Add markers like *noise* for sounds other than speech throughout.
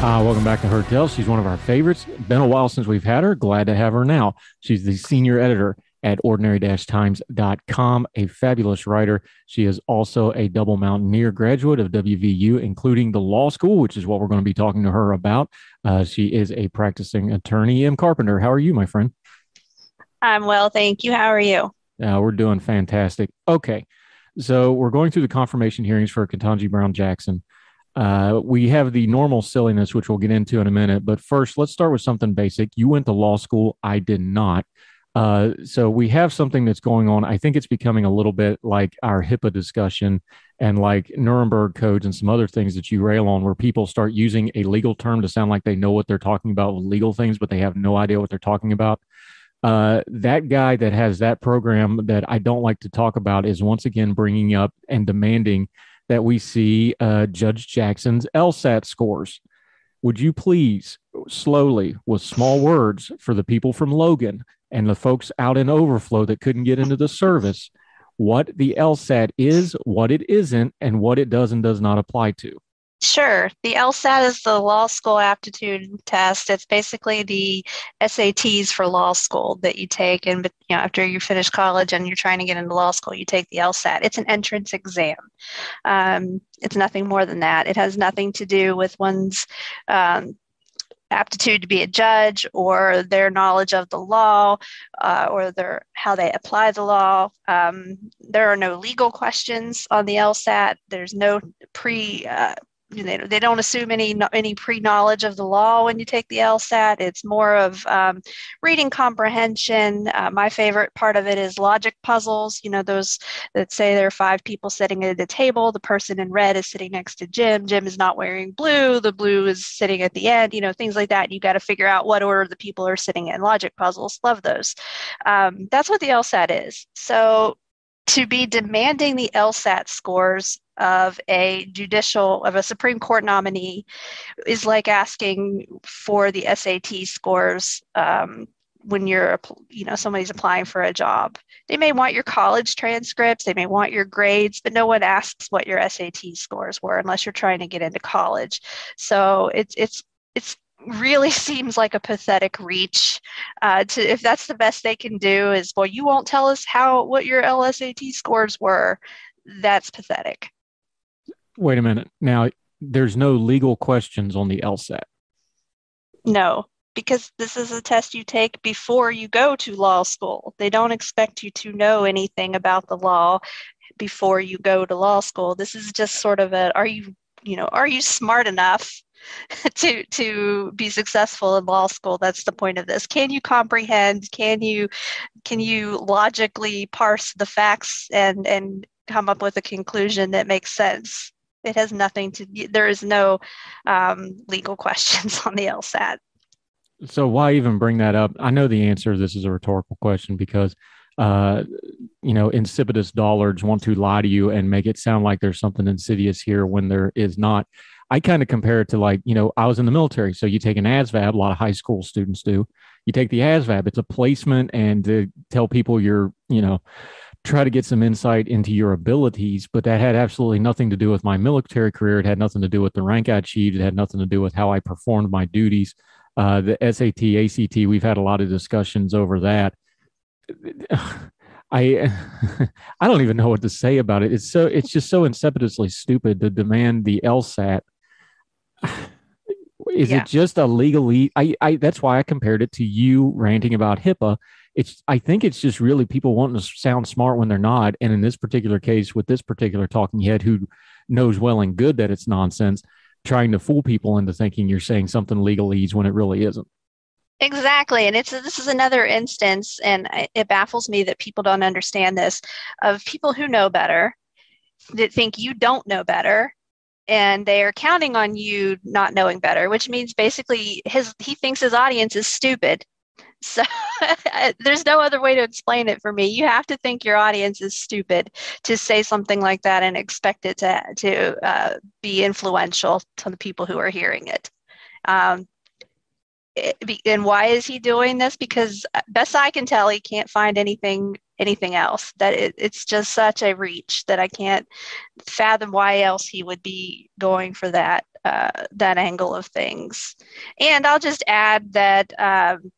Uh, welcome back to Heard Tell. She's one of our favorites. Been a while since we've had her. Glad to have her now. She's the senior editor at ordinary-times.com, a fabulous writer. She is also a double mountaineer graduate of WVU, including the law school, which is what we're going to be talking to her about. Uh, she is a practicing attorney. M. Carpenter, how are you, my friend? I'm well, thank you. How are you? Uh, we're doing fantastic. Okay. So we're going through the confirmation hearings for Ketanji Brown Jackson. Uh, we have the normal silliness, which we'll get into in a minute. But first, let's start with something basic. You went to law school. I did not. Uh, so we have something that's going on. I think it's becoming a little bit like our HIPAA discussion and like Nuremberg codes and some other things that you rail on, where people start using a legal term to sound like they know what they're talking about with legal things, but they have no idea what they're talking about. Uh, that guy that has that program that I don't like to talk about is once again bringing up and demanding that we see uh, Judge Jackson's LSAT scores. Would you please slowly, with small words, for the people from Logan and the folks out in Overflow that couldn't get into the service, what the LSAT is, what it isn't, and what it does and does not apply to? Sure. The LSAT is the law school aptitude test. It's basically the SATs for law school that you take, and you know after you finish college and you're trying to get into law school, you take the LSAT. It's an entrance exam. Um, it's nothing more than that. It has nothing to do with one's um, aptitude to be a judge or their knowledge of the law uh, or their how they apply the law. Um, there are no legal questions on the LSAT. There's no pre uh, they, they don't assume any any pre knowledge of the law when you take the LSAT. It's more of um, reading comprehension. Uh, my favorite part of it is logic puzzles. You know those that say there are five people sitting at a table. The person in red is sitting next to Jim. Jim is not wearing blue. The blue is sitting at the end. You know things like that. You got to figure out what order the people are sitting in. Logic puzzles. Love those. Um, that's what the LSAT is. So to be demanding the LSAT scores of a judicial of a Supreme Court nominee is like asking for the SAT scores um, when you're you know somebody's applying for a job. They may want your college transcripts, they may want your grades, but no one asks what your SAT scores were unless you're trying to get into college. So it's it's it's really *laughs* seems like a pathetic reach uh, to if that's the best they can do is well you won't tell us how what your lsat scores were that's pathetic wait a minute. Now there's no legal questions on the lsat no because this is a test you take before you go to law school. They don't expect you to know anything about the law before you go to law school. This is just sort of a are you you know are you smart enough *laughs* to to be successful in law school? That's the point of this. Can you comprehend? Can you can you logically parse the facts and and come up with a conclusion that makes sense it has nothing to there is no um, legal *laughs* questions on the lsat so why even bring that up i know the answer this is a rhetorical question because uh, you know, insipidus dullards want to lie to you and make it sound like there's something insidious here when there is not. I kind of compare it to like, you know, I was in the military. So you take an ASVAB, a lot of high school students do. You take the ASVAB, it's a placement and to tell people you're, you know, try to get some insight into your abilities. But that had absolutely nothing to do with my military career. It had nothing to do with the rank I achieved. It had nothing to do with how I performed my duties. Uh, the SAT, ACT, we've had a lot of discussions over that. *sighs* I *laughs* I don't even know what to say about it. It's so it's just so insipidly stupid to demand the LSAT *sighs* Is yeah. it just a legally? I, I that's why I compared it to you ranting about HIPAA. It's I think it's just really people wanting to sound smart when they're not. And in this particular case, with this particular talking head who knows well and good that it's nonsense, trying to fool people into thinking you're saying something legalese when it really isn't. Exactly. And it's this is another instance, and it baffles me that people don't understand this of people who know better that think you don't know better and they are counting on you not knowing better which means basically his he thinks his audience is stupid so *laughs* there's no other way to explain it for me. You have to think your audience is stupid to say something like that and expect it to to uh, be influential to the people who are hearing it. Um, and why is he doing this? Because uh, best i can tell he can't find anything anything else. That it, it's just such a reach that i can't fathom why else he would be going for that uh, that angle of things. And i'll just add that um,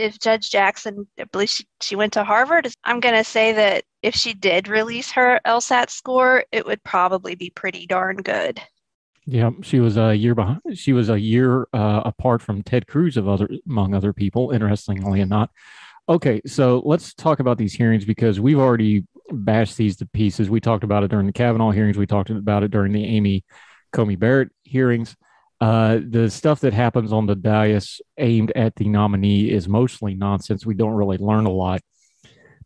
if judge jackson i believe she, she went to harvard i'm going to say that if she did release her lsat score it would probably be pretty darn good yeah, she was a year behind. She was a year uh, apart from Ted Cruz, of other among other people. Interestingly enough. Okay, so let's talk about these hearings because we've already bashed these to pieces. We talked about it during the Kavanaugh hearings. We talked about it during the Amy Coney Barrett hearings. Uh, the stuff that happens on the dais aimed at the nominee is mostly nonsense. We don't really learn a lot.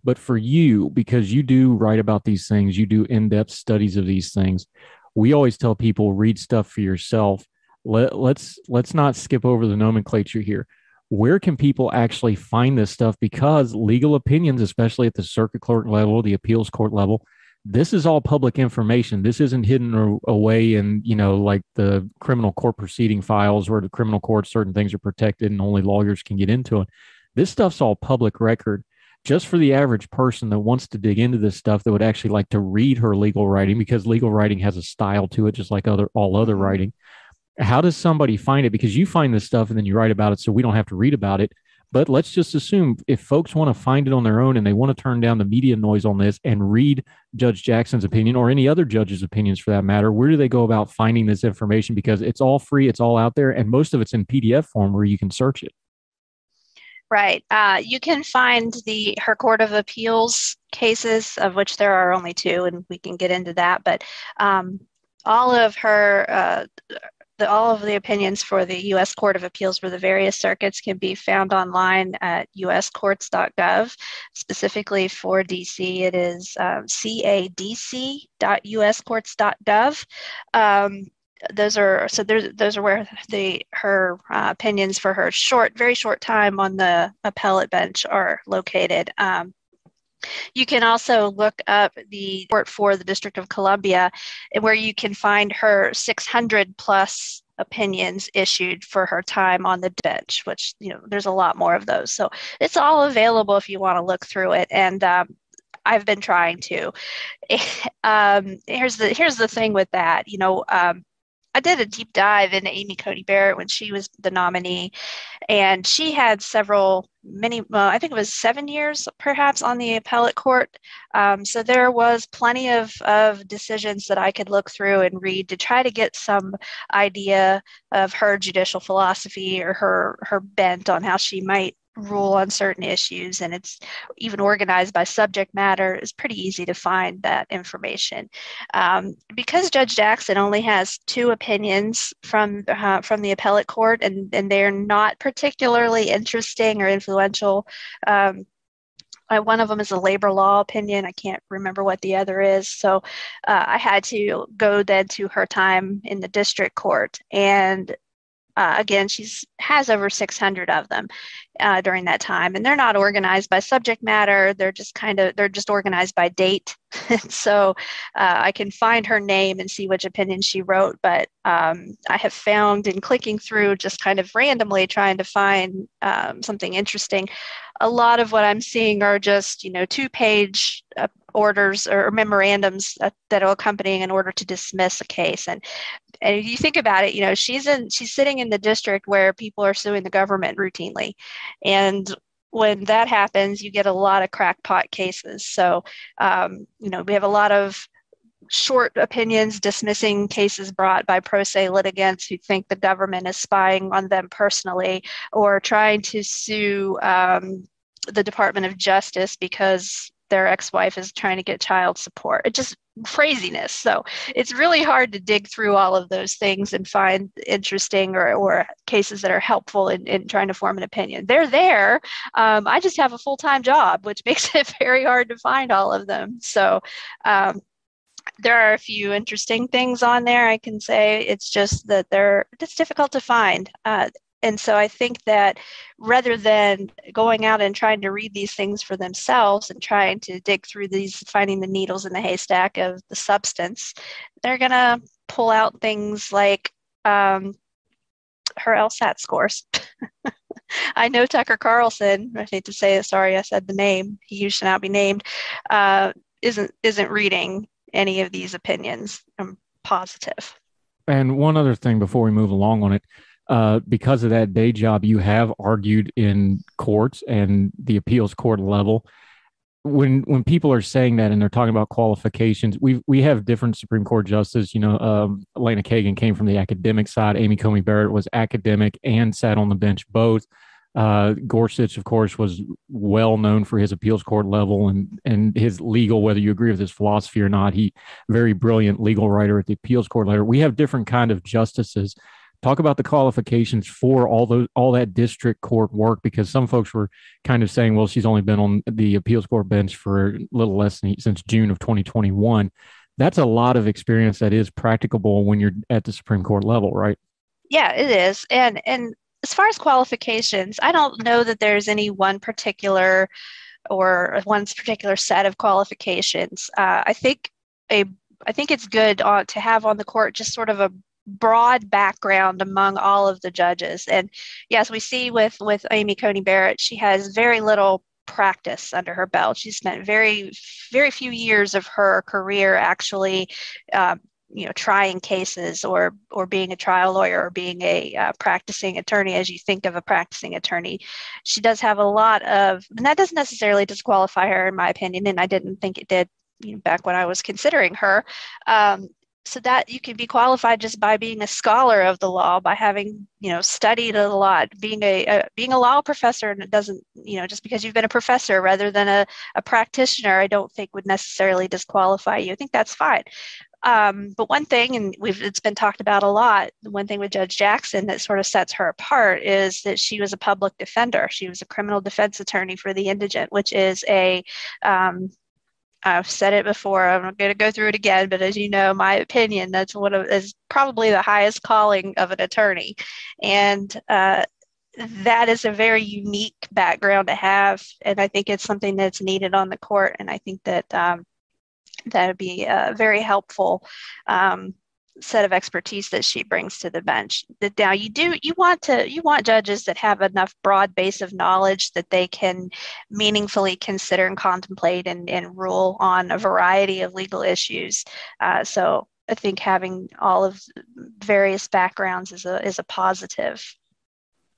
But for you, because you do write about these things, you do in depth studies of these things we always tell people read stuff for yourself. Let, let's let's not skip over the nomenclature here. Where can people actually find this stuff? Because legal opinions, especially at the circuit court level, the appeals court level, this is all public information. This isn't hidden away in, you know, like the criminal court proceeding files where the criminal court, certain things are protected and only lawyers can get into it. This stuff's all public record just for the average person that wants to dig into this stuff that would actually like to read her legal writing because legal writing has a style to it just like other all other mm-hmm. writing how does somebody find it because you find this stuff and then you write about it so we don't have to read about it but let's just assume if folks want to find it on their own and they want to turn down the media noise on this and read judge jackson's opinion or any other judge's opinions for that matter where do they go about finding this information because it's all free it's all out there and most of it's in pdf form where you can search it Right. Uh, you can find the her Court of Appeals cases, of which there are only two, and we can get into that. But um, all of her, uh, the, all of the opinions for the U.S. Court of Appeals for the various circuits can be found online at uscourts.gov. Specifically for DC, it is um, cadc.uscourts.gov. Um, those are so those are where the her uh, opinions for her short, very short time on the appellate bench are located. Um, you can also look up the court for the District of Columbia, where you can find her 600 plus opinions issued for her time on the bench, which you know there's a lot more of those. So it's all available if you want to look through it. And um, I've been trying to. *laughs* um, here's the here's the thing with that. You know, um, I did a deep dive into Amy Coney Barrett when she was the nominee, and she had several, many, well, I think it was seven years perhaps on the appellate court. Um, so there was plenty of, of decisions that I could look through and read to try to get some idea of her judicial philosophy or her her bent on how she might rule on certain issues and it's even organized by subject matter it's pretty easy to find that information um, because judge jackson only has two opinions from uh, from the appellate court and, and they're not particularly interesting or influential um, uh, one of them is a labor law opinion. I can't remember what the other is. So uh, I had to go then to her time in the district court. And uh, again, she's has over 600 of them uh, during that time, and they're not organized by subject matter. They're just kind of they're just organized by date. *laughs* so uh, I can find her name and see which opinion she wrote. But um, I have found in clicking through, just kind of randomly trying to find um, something interesting, a lot of what I'm seeing are just you know two page uh, orders or memorandums that, that will accompany in order to dismiss a case. And and if you think about it you know she's in she's sitting in the district where people are suing the government routinely. And when that happens you get a lot of crackpot cases. So um, you know we have a lot of short opinions dismissing cases brought by pro se litigants who think the government is spying on them personally or trying to sue um, the Department of Justice because their ex-wife is trying to get child support. It just craziness. So it's really hard to dig through all of those things and find interesting or, or cases that are helpful in, in trying to form an opinion. They're there. Um, I just have a full-time job, which *laughs* makes it very hard to find all of them. So um, there are a few interesting things on there. I can say it's just that they're it's difficult to find. Uh, and so I think that rather than going out and trying to read these things for themselves and trying to dig through these, finding the needles in the haystack of the substance, they're going to pull out things like um, her LSAT scores. *laughs* I know Tucker Carlson. I hate to say it. Sorry, I said the name. He to not be named. Uh, isn't isn't reading any of these opinions. I'm positive. And one other thing before we move along on it, uh, because of that day job, you have argued in courts and the appeals court level. When when people are saying that and they're talking about qualifications, we we have different Supreme Court justices. You know, um, Elena Kagan came from the academic side. Amy Coney Barrett was academic and sat on the bench both. Uh, Gorsuch, of course, was well known for his appeals court level and and his legal. Whether you agree with his philosophy or not, he very brilliant legal writer at the appeals court level. We have different kind of justices talk about the qualifications for all those all that district court work because some folks were kind of saying well she's only been on the appeals court bench for a little less than since june of 2021 that's a lot of experience that is practicable when you're at the supreme court level right yeah it is and and as far as qualifications i don't know that there's any one particular or one particular set of qualifications uh, i think a I think it's good uh, to have on the court just sort of a broad background among all of the judges. And yes, we see with with Amy Coney Barrett, she has very little practice under her belt. She spent very very few years of her career actually. Um, you know, trying cases or or being a trial lawyer or being a uh, practicing attorney, as you think of a practicing attorney, she does have a lot of, and that doesn't necessarily disqualify her, in my opinion. And I didn't think it did you know, back when I was considering her. Um, so that you can be qualified just by being a scholar of the law by having you know studied a lot being a, a, being a law professor and it doesn't you know just because you've been a professor rather than a, a practitioner i don't think would necessarily disqualify you i think that's fine um, but one thing and it's been talked about a lot one thing with judge jackson that sort of sets her apart is that she was a public defender she was a criminal defense attorney for the indigent which is a um, I've said it before. I'm not going to go through it again, but as you know, my opinion that's one of is probably the highest calling of an attorney, and uh, that is a very unique background to have, and I think it's something that's needed on the court, and I think that um, that would be a very helpful um, set of expertise that she brings to the bench. That now you do you want to you want judges that have enough broad base of knowledge that they can meaningfully consider and contemplate and, and rule on a variety of legal issues. Uh, so I think having all of various backgrounds is a is a positive.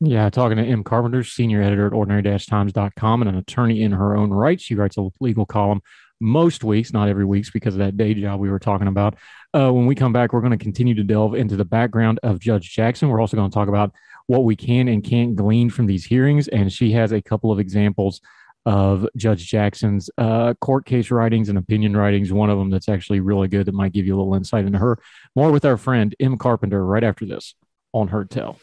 Yeah, talking to M. Carpenter, senior editor at ordinary-times.com and an attorney in her own right. She writes a legal column most weeks, not every week, because of that day job we were talking about. Uh, when we come back, we're going to continue to delve into the background of Judge Jackson. We're also going to talk about what we can and can't glean from these hearings. And she has a couple of examples of Judge Jackson's uh, court case writings and opinion writings. One of them that's actually really good that might give you a little insight into her. More with our friend M. Carpenter right after this on Heard Tell.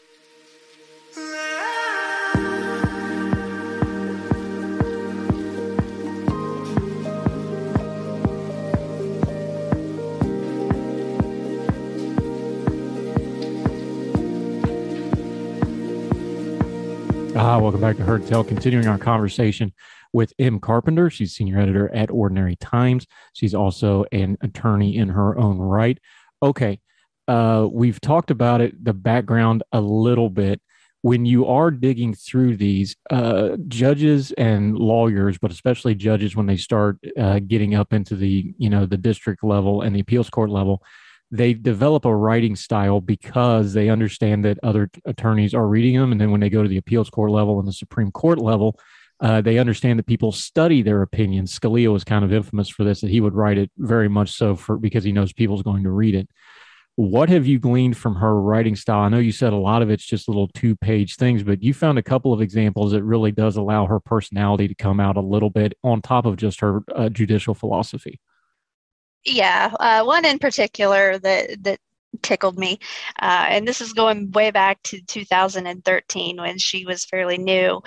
Ah, welcome back to Heard Tell. Continuing our conversation with M. Carpenter. She's senior editor at Ordinary Times. She's also an attorney in her own right. Okay, uh, we've talked about it, the background a little bit. When you are digging through these, uh, judges and lawyers, but especially judges, when they start uh, getting up into the you know the district level and the appeals court level, they develop a writing style because they understand that other attorneys are reading them. And then when they go to the appeals court level and the Supreme Court level, Uh, they understand that people study their opinions. Scalia was kind of infamous for this, that he would write it very much so for because he knows people's going to read it. What have you gleaned from her writing style? I know you said a lot of it's just little two page things, but you found a couple of examples that really does allow her personality to come out a little bit on top of just her uh, judicial philosophy. Yeah, uh, one in particular that that tickled me, uh, and this is going way back to 2013 when she was fairly new.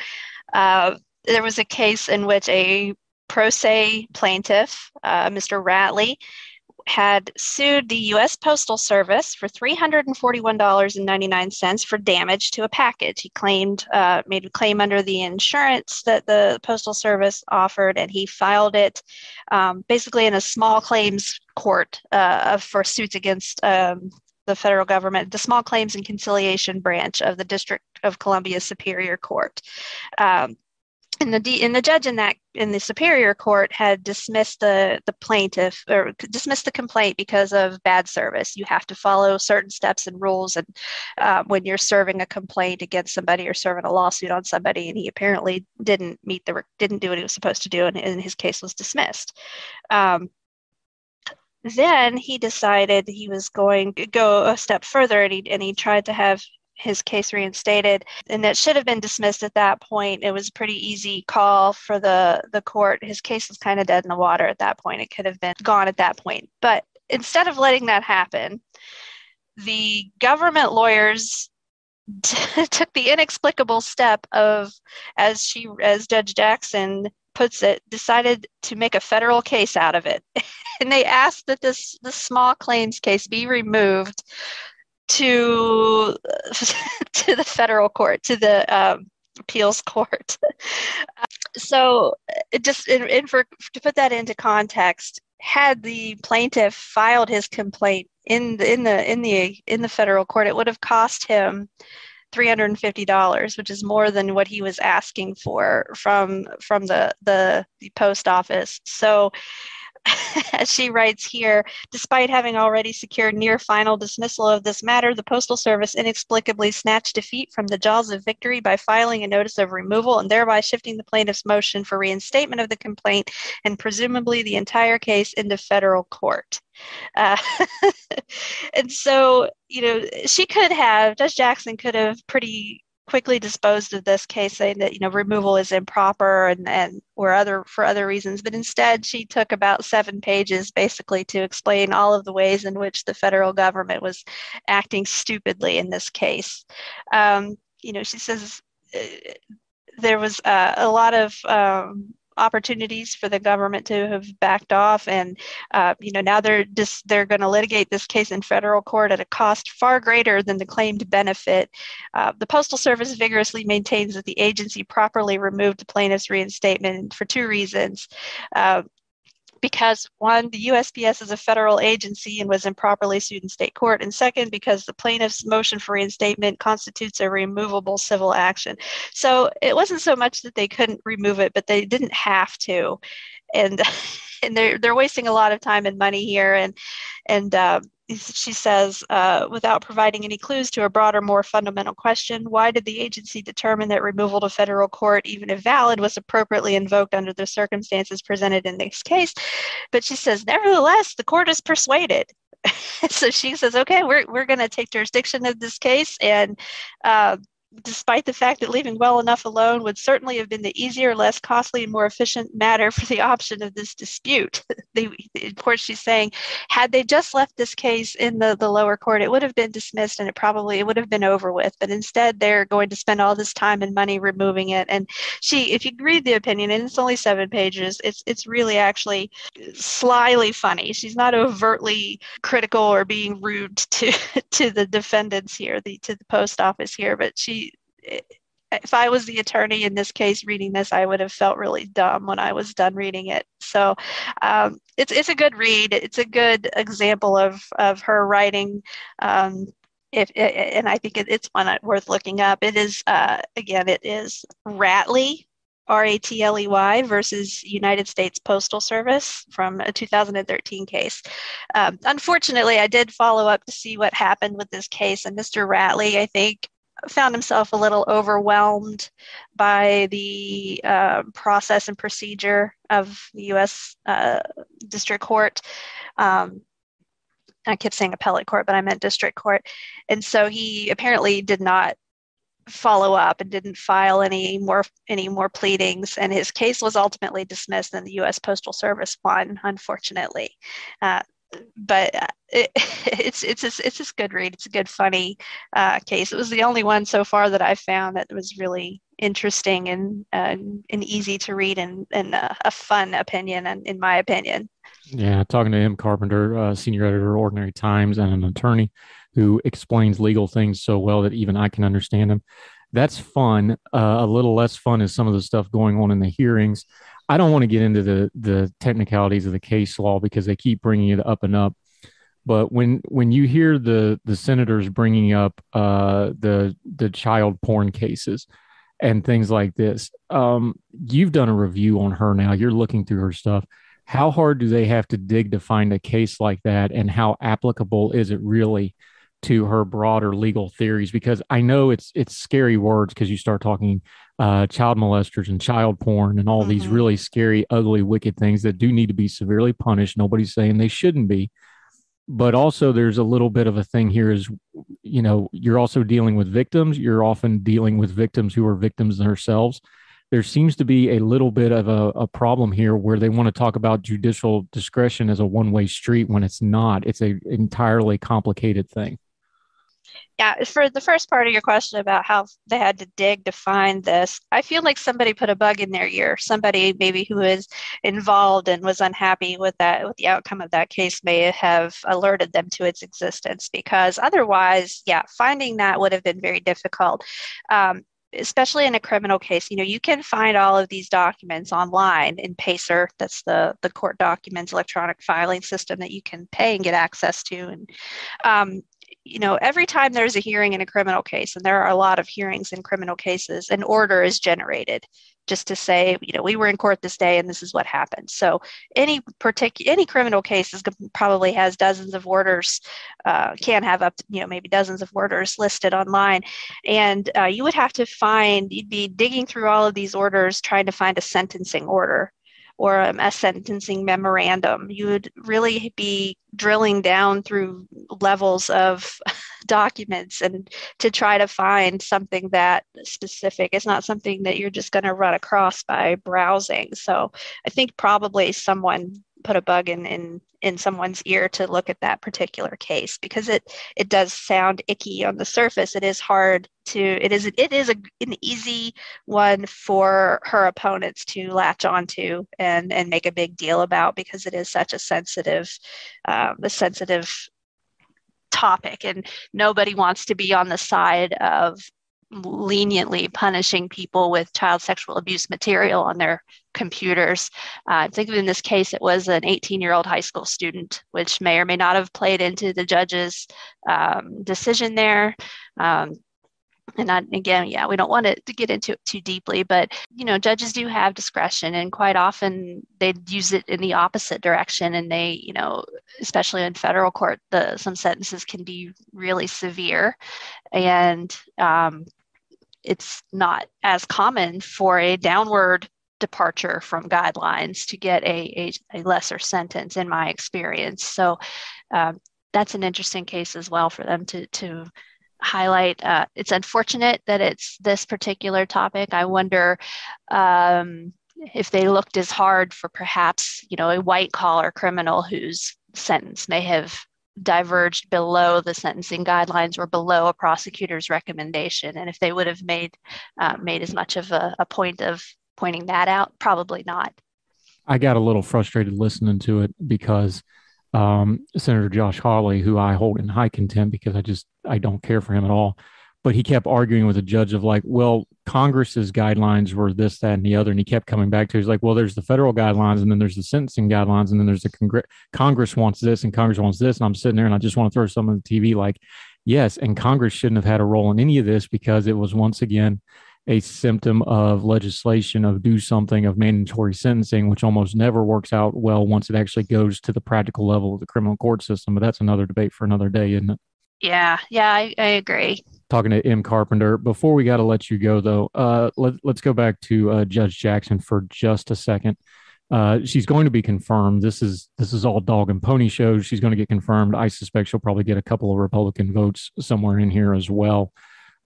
Uh, there was a case in which a pro se plaintiff, uh, Mr. Ratley, had sued the U.S. Postal Service for $341.99 for damage to a package. He claimed, uh, made a claim under the insurance that the Postal Service offered, and he filed it um, basically in a small claims court uh, for suits against um, the federal government, the Small Claims and Conciliation Branch of the District of Columbia Superior Court. Um, and the and the judge in that in the superior court had dismissed the the plaintiff or dismissed the complaint because of bad service. You have to follow certain steps and rules, and uh, when you're serving a complaint against somebody or serving a lawsuit on somebody, and he apparently didn't meet the didn't do what he was supposed to do, and, and his case was dismissed. Um, then he decided he was going to go a step further, and he and he tried to have his case reinstated and it should have been dismissed at that point. It was a pretty easy call for the the court. His case was kind of dead in the water at that point. It could have been gone at that point. But instead of letting that happen the government lawyers t- *laughs* took the inexplicable step of as she as judge jackson puts it decided to make a federal case out of it. *laughs* And they asked that this this small claims case be removed to *laughs* to the federal court, to the um, appeals court. *laughs* so, just in, in for, to put that into context, had the plaintiff filed his complaint in the in the in the in the federal court, it would have cost him $350 which is more than what he was asking for from from the the, the post office so *laughs* as she writes here, despite having already secured near final dismissal of this matter, the Postal Service inexplicably snatched defeat from the jaws of victory by filing a notice of removal and thereby shifting the plaintiff's motion for reinstatement of the complaint and presumably the entire case into federal court. Uh, *laughs* and so, you know, she could have, Judge Jackson could have pretty quickly disposed of this case saying that you know removal is improper and, and or other for other reasons. But instead she took about seven pages basically to explain all of the ways in which the federal government was acting stupidly in this case. Um, you know she says uh, there was uh, a lot of um, opportunities for the government to have backed off. And uh, you know now they're just they're going to litigate this case in federal court at a cost far greater than the claimed benefit. Uh, the postal service vigorously maintains that the agency properly removed the plaintiff's reinstatement for two reasons. Uh, because one, the USPS is a federal agency and was improperly sued in state court, and second, because the plaintiff's motion for reinstatement constitutes a removable civil action. So it wasn't so much that they couldn't remove it, but they didn't have to, and *laughs* and they're they're wasting a lot of time and money here, and and uh, she says, uh, without providing any clues to a broader, more fundamental question, why did the agency determine that removal to federal court, even if valid, was appropriately invoked under the circumstances presented in this case? But she says, nevertheless, the court is persuaded. *laughs* so she says, okay, we're, we're going to take jurisdiction of this case and uh, despite the fact that leaving well enough alone would certainly have been the easier, less costly, and more efficient matter for the option of this dispute. *laughs* they, of course, she's saying, had they just left this case in the, the lower court, it would have been dismissed and it probably it would have been over with. But instead, they're going to spend all this time and money removing it. And she, if you read the opinion, and it's only seven pages, it's it's really actually slyly funny. She's not overtly critical or being rude to *laughs* to the defendants here, the to the post office here, but she if I was the attorney in this case reading this, I would have felt really dumb when I was done reading it. So um, it's it's a good read. It's a good example of of her writing. Um, if and I think it, it's one worth looking up. It is uh, again, it is Ratley. R A T L E Y versus United States Postal Service from a 2013 case. Um, unfortunately, I did follow up to see what happened with this case, and Mr. Ratley, I think, found himself a little overwhelmed by the uh, process and procedure of the U.S. Uh, District Court. Um, I kept saying appellate court, but I meant district court. And so he apparently did not follow up and didn't file any more any more pleadings and his case was ultimately dismissed and the U.S. Postal Service won unfortunately uh, but uh, it, *laughs* it's it's it's a good read. It's a good funny uh, case. It was the only one so far that I found that was really interesting and uh, and easy to read and, and uh, a fun opinion and in my opinion. Yeah talking to M Carpenter uh, senior editor Ordinary Times and an attorney who explains legal things so well that even I can understand them. That's fun. Uh, a little less fun is some of the stuff going on in the hearings. I don't want to get into the the technicalities of the case law because they keep bringing it up and up. But when when you hear the the senators bringing up uh, the the child porn cases and things like this, um, you've done a review on her now. You're looking through her stuff. How hard do they have to dig to find a case like that, and how applicable is it really to her broader legal theories because I know it's it's scary words because you start talking uh, child molesters and child porn and all mm-hmm. these really scary, ugly, wicked things that do need to be severely punished. Nobody's saying they shouldn't be, but also there's a little bit of a thing here is you know you're also dealing with victims. You're often dealing with victims who are victims themselves. There seems to be a little bit of a, a problem here where they want to talk about judicial discretion as a one way street when it's not. It's a entirely complicated thing yeah, for the first part of your question about how they had to dig to find this, I feel like somebody put a bug in their ear. Somebody maybe who was involved and was unhappy with that, with the outcome of that case, may have alerted them to its existence. Because otherwise, yeah, finding that would have been very difficult. Um, especially in a criminal case, you know, you can find all of these documents online in Pacer. That's the the court documents electronic filing system that you can pay and get access to. And um, you know, every time there's a hearing in a criminal case, and there are a lot of hearings in criminal cases, an order is generated just to say, you know, we were in court this day and this is what happened. So any particular any criminal case is, probably has dozens of orders, uh, can have up to, you know maybe dozens of orders listed online, and uh, you would have to find you'd be digging through all of these orders trying to find a sentencing order or um, a sentencing memorandum. You would really be drilling down through levels of *laughs* documents and to try to find something that specific. It's not something that you're just going to run across by browsing. So I think probably someone put a bug in in in someone's ear to look at that particular case because it it does sound icky on the surface. It is hard to it is it is a, an easy one for her opponents to latch onto and and make a big deal about because it is such a sensitive um, a sensitive topic and nobody wants to be on the side of leniently punishing people with child sexual abuse material on their computers. Uh, I think in this case, it was an 18 year old high school student, which may or may not have played into the judge's um, decision there. Um, and I, again, yeah, we don't want to, get into it too deeply, but you know, judges do have discretion, and quite often they use it in the opposite direction. And they, you know, especially in federal court, the some sentences can be really severe, and um, it's not as common for a downward departure from guidelines to get a, a, a lesser sentence in my experience. So um, that's an interesting case as well for them to to highlight. Uh, it's unfortunate that it's this particular topic. I wonder um, if they looked as hard for perhaps you know a white collar criminal whose sentence may have diverged below the sentencing guidelines or below a prosecutor's recommendation. And if they would have made uh, made as much of a, a point of pointing that out, probably not. I got a little frustrated listening to it because um, Senator Josh Hawley, who I hold in high contempt because I just I don't care for him at all, but he kept arguing with the judge of like, well, Congress's guidelines were this, that, and the other, and he kept coming back to. He's like, well, there's the federal guidelines, and then there's the sentencing guidelines, and then there's the Congre- Congress wants this, and Congress wants this, and I'm sitting there, and I just want to throw some on the TV, like, yes, and Congress shouldn't have had a role in any of this because it was once again a symptom of legislation of do something of mandatory sentencing, which almost never works out well once it actually goes to the practical level of the criminal court system. But that's another debate for another day, isn't it? Yeah, yeah, I, I agree. Talking to M. Carpenter. Before we got to let you go, though, uh, let, let's go back to uh, Judge Jackson for just a second. Uh, she's going to be confirmed. This is this is all dog and pony shows. She's going to get confirmed. I suspect she'll probably get a couple of Republican votes somewhere in here as well.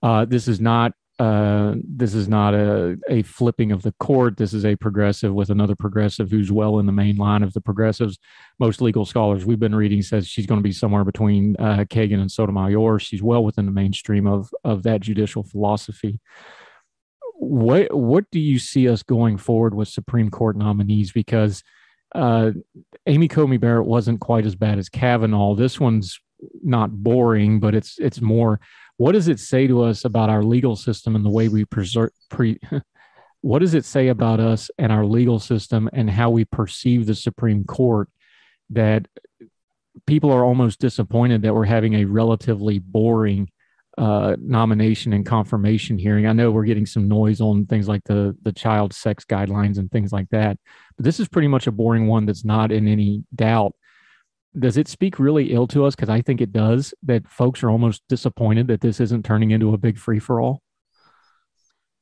Uh, this is not uh, this is not a, a flipping of the court. This is a progressive with another progressive who's well in the main line of the progressives. Most legal scholars we've been reading says she's going to be somewhere between uh, Kagan and Sotomayor. She's well within the mainstream of of that judicial philosophy. What what do you see us going forward with Supreme Court nominees? Because uh, Amy Coney Barrett wasn't quite as bad as Kavanaugh. This one's not boring, but it's it's more what does it say to us about our legal system and the way we preserve pre *laughs* what does it say about us and our legal system and how we perceive the supreme court that people are almost disappointed that we're having a relatively boring uh, nomination and confirmation hearing. I know we're getting some noise on things like the the child sex guidelines and things like that, but this is pretty much a boring one that's not in any doubt does it speak really ill to us? Because I think it does. That folks are almost disappointed that this isn't turning into a big free for all.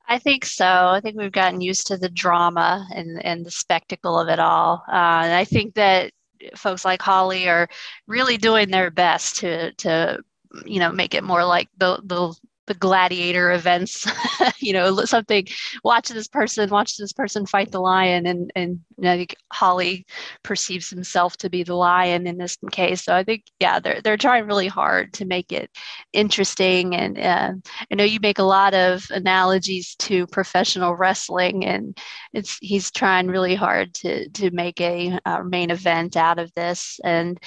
I think so. I think we've gotten used to the drama and and the spectacle of it all. Uh, and I think that folks like Hawley are really doing their best to to you know make it more like the the the gladiator events *laughs* you know something watch this person watch this person fight the lion and and I think Hawley perceives himself to be the lion in this case. So I think yeah they're they're trying really hard to make it interesting and uh, I know you make a lot of analogies to professional wrestling and it's he's trying really hard to to make a, a main event out of this. And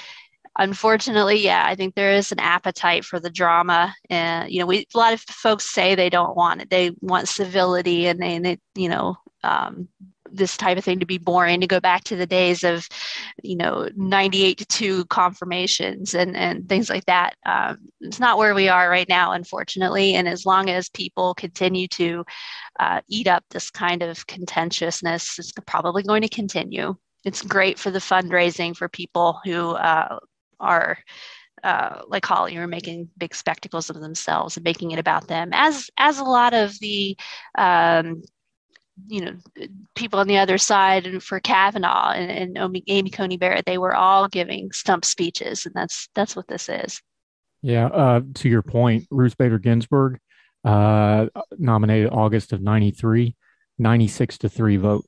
unfortunately, yeah, I think there is an appetite for the drama. And, you know, we, a lot of folks say they don't want it. They want civility and they, they you know, um, this type of thing to be boring to go back to the days of you know 98 to 2 confirmations and and things like that um, it's not where we are right now unfortunately and as long as people continue to uh, eat up this kind of contentiousness it's probably going to continue it's great for the fundraising for people who uh, are uh, like Hawley are making big spectacles of themselves and making it about them, as as a lot of the um, you know people on the other side and for Kavanaugh and, and Amy Coney Barrett, they were all giving stump speeches, and that's that's what this is. Yeah, uh, to your point, Ruth Bader Ginsburg uh, nominated August of '93, 96 to three vote.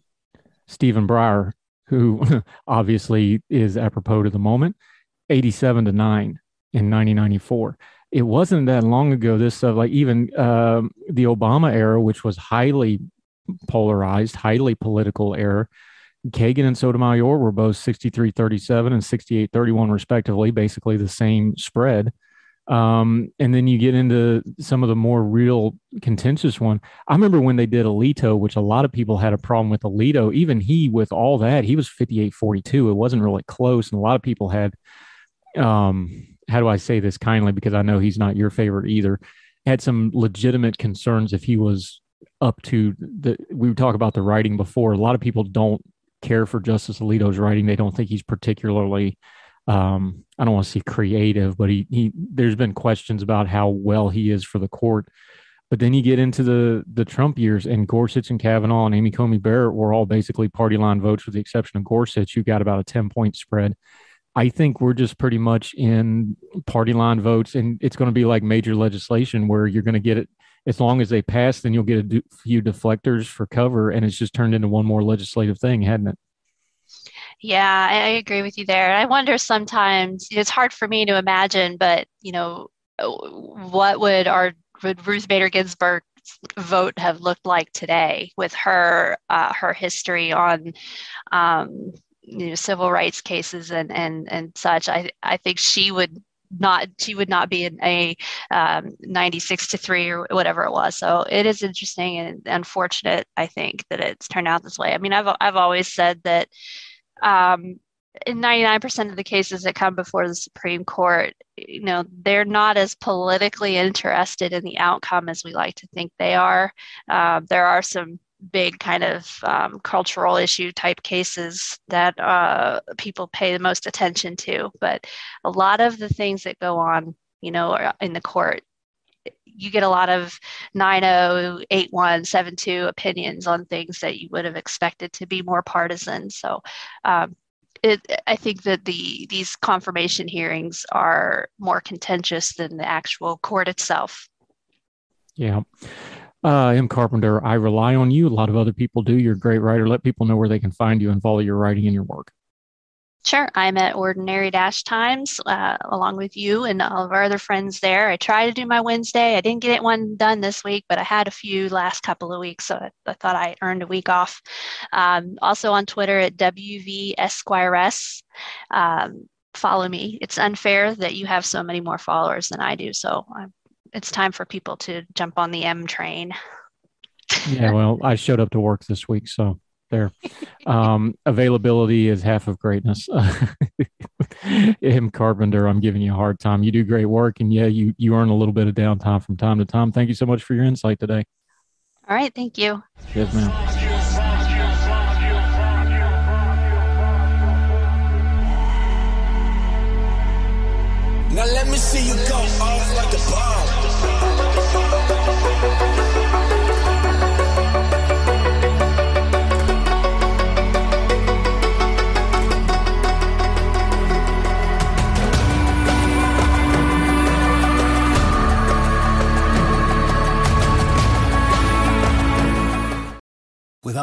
Stephen Breyer, who *laughs* obviously is apropos to the moment, 87 to 9 in 1994 it wasn't that long ago this stuff like even uh, the obama era which was highly polarized highly political era kagan and sotomayor were both 63-37 and 68-31 respectively basically the same spread um, and then you get into some of the more real contentious one. I remember when they did Alito, which a lot of people had a problem with Alito. Even he, with all that, he was 58 42. It wasn't really close. And a lot of people had um, how do I say this kindly? Because I know he's not your favorite either. Had some legitimate concerns if he was up to the. We talk about the writing before. A lot of people don't care for Justice Alito's writing. They don't think he's particularly. Um, I don't want to say creative, but he he. There's been questions about how well he is for the court. But then you get into the the Trump years, and Gorsuch and Kavanaugh and Amy Coney Barrett were all basically party line votes, with the exception of Gorsuch, who got about a ten point spread. I think we're just pretty much in party line votes, and it's going to be like major legislation where you're going to get it as long as they pass, then you'll get a few deflectors for cover, and it's just turned into one more legislative thing, hadn't it? Yeah, I agree with you there. I wonder sometimes it's hard for me to imagine, but you know, what would our would Ruth Bader Ginsburg vote have looked like today with her uh, her history on um, you know civil rights cases and and and such i i think she would not she would not be in a um, 96 to 3 or whatever it was. So it is interesting and unfortunate i think that it's turned out this way. I mean i've, I've always said that um, in 99% of the cases that come before the supreme court you know they're not as politically interested in the outcome as we like to think they are. Uh, there are some big kind of um, cultural issue type cases that uh, people pay the most attention to. But a lot of the things that go on, you know, in the court, you get a lot of 908172 opinions on things that you would have expected to be more partisan. So um, it, I think that the these confirmation hearings are more contentious than the actual court itself. Yeah. Uh, M. Carpenter, I rely on you. A lot of other people do. You're a great writer. Let people know where they can find you and follow your writing and your work. Sure. I'm at Ordinary Dash Times uh, along with you and all of our other friends there. I try to do my Wednesday. I didn't get it one done this week, but I had a few last couple of weeks, so I, I thought I earned a week off. Um, also on Twitter at WV Esquires. Um, follow me. It's unfair that you have so many more followers than I do, so I'm, it's time for people to jump on the M train. yeah, well, I showed up to work this week, so there. Um, availability is half of greatness. *laughs* M. Carpenter, I'm giving you a hard time. You do great work, and yeah, you you earn a little bit of downtime from time to time. Thank you so much for your insight today. All right, thank you. Yes, ma'am.